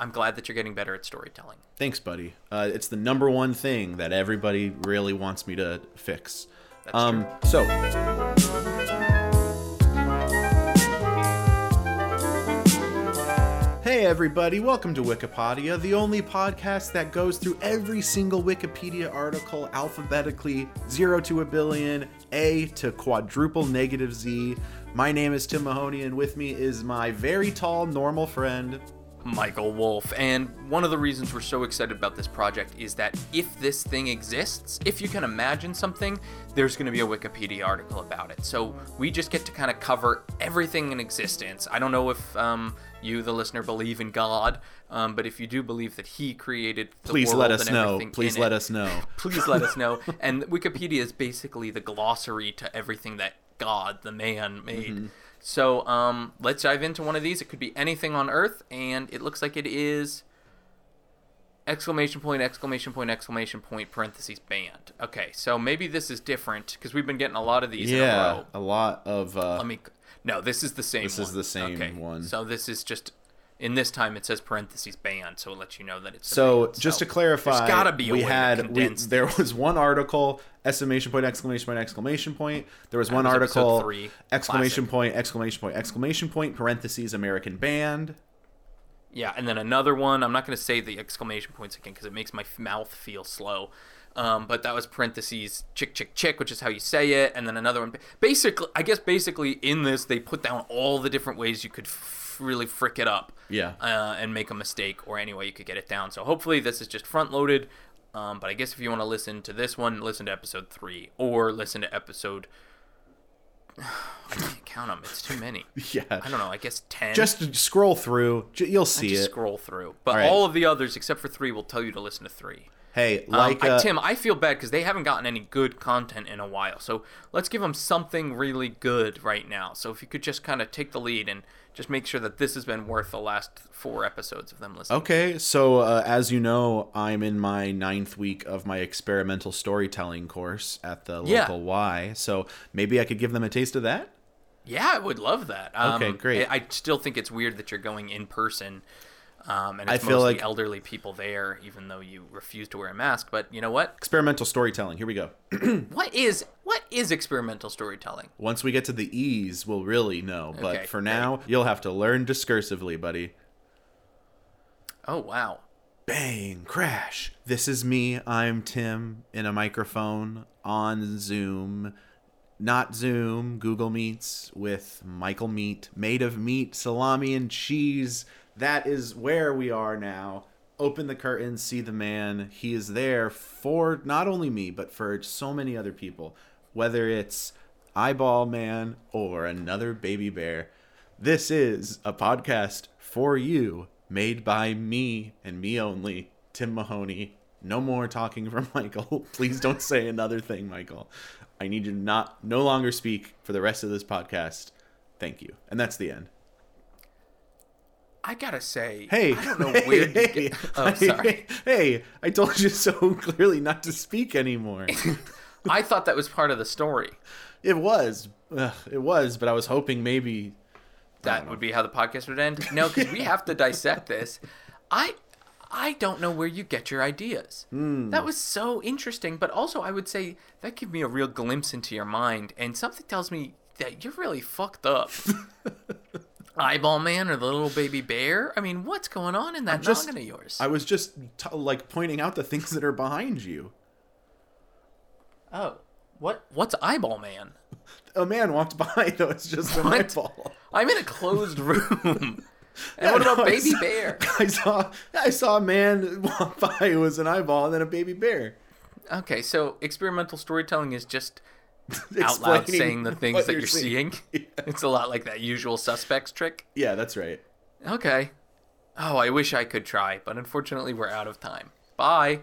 I'm glad that you're getting better at storytelling. Thanks, buddy. Uh, it's the number one thing that everybody really wants me to fix. That's um, true. so. Hey everybody, welcome to Wikipedia, the only podcast that goes through every single Wikipedia article alphabetically, 0 to a billion, A to quadruple negative Z. My name is Tim Mahoney, and with me is my very tall, normal friend. Michael Wolf. And one of the reasons we're so excited about this project is that if this thing exists, if you can imagine something, there's going to be a Wikipedia article about it. So we just get to kind of cover everything in existence. I don't know if um, you, the listener, believe in God, um, but if you do believe that He created the Please world let us and know. everything Please let it, us know. please let us know. And Wikipedia is basically the glossary to everything that God, the man, made. Mm-hmm. So um, let's dive into one of these. It could be anything on Earth, and it looks like it is exclamation point, exclamation point, exclamation point, parentheses, band. Okay, so maybe this is different because we've been getting a lot of these in a Yeah, row. a lot of. Uh, Let me. No, this is the same. This is the same okay. one. So this is just. In this time, it says parentheses band, so it lets you know that it's. So just to clarify, there's gotta be we had we, there was one article exclamation point exclamation point exclamation point. There was one was article three, exclamation classic. point exclamation point exclamation point parentheses American band. Yeah, and then another one. I'm not going to say the exclamation points again because it makes my mouth feel slow. Um, but that was parentheses chick chick chick, which is how you say it, and then another one. Basically, I guess basically in this they put down all the different ways you could f- really frick it up. Yeah. Uh, and make a mistake, or any way you could get it down. So hopefully this is just front loaded. Um, but I guess if you want to listen to this one, listen to episode three, or listen to episode. I can't count them. It's too many. Yeah. I don't know. I guess ten. Just scroll through. You'll see just it. scroll through. But All right. all of the others, except for three, will tell you to listen to three. Hey, Um, like I- uh, Tim, I feel bad because they haven't gotten any good content in a while. So let's give them something really good right now. So if you could just kind of take the lead and just make sure that this has been worth the last four episodes of them listening. Okay, so uh, as you know, I'm in my ninth week of my experimental storytelling course at the Yeah. local Y. So maybe I could give them a taste of that. Yeah, I would love that. Um, Okay, great. I, I still think it's weird that you're going in person. Um, and it's I feel mostly like- elderly people there, even though you refuse to wear a mask. But you know what? Experimental storytelling. Here we go. What is what is experimental storytelling? Once we get to the E's, we'll really know. But Okay, for now, you'll have to learn discursively, buddy. Oh wow. Bang, crash. This is me. I'm Tim in a microphone on Zoom. Not Zoom, Google Meets with Michael Meat, made of meat, salami, and cheese. That is where we are now. Open the curtain, see the man. He is there for not only me, but for so many other people. Whether it's Eyeball Man or another baby bear. This is a podcast for you, made by me and me only, Tim Mahoney. No more talking from Michael. Please don't say another thing, Michael. I need you to not no longer speak for the rest of this podcast. Thank you. And that's the end. I gotta say, Hey, I don't know hey, where. Hey, get... Oh, sorry. Hey, I told you so clearly not to speak anymore. I thought that was part of the story. it was, Ugh, it was, but I was hoping maybe That would be how the podcast would end. No, because we have to dissect this. I, I don't know where you get your ideas. Hmm. That was so interesting, but also I would say that gave me a real glimpse into your mind, and something tells me that you're really fucked up. Eyeball man or the little baby bear? I mean, what's going on in that just- noggin of yours? I was just t- like pointing out the things that are behind you. oh, what? What's eyeball man? A man walked by, though. It's just an What? eyeball. I'm in a closed room. and Yeah, what about no, I baby saw- bear? I saw I saw a man walk by who was an eyeball and then a baby bear. Okay, so experimental storytelling is just out loud saying the things that you're seeing. Yeah. It's a lot like that usual suspects trick. Yeah, that's right. Okay. Oh, I wish I could try, but unfortunately we're out of time. Bye.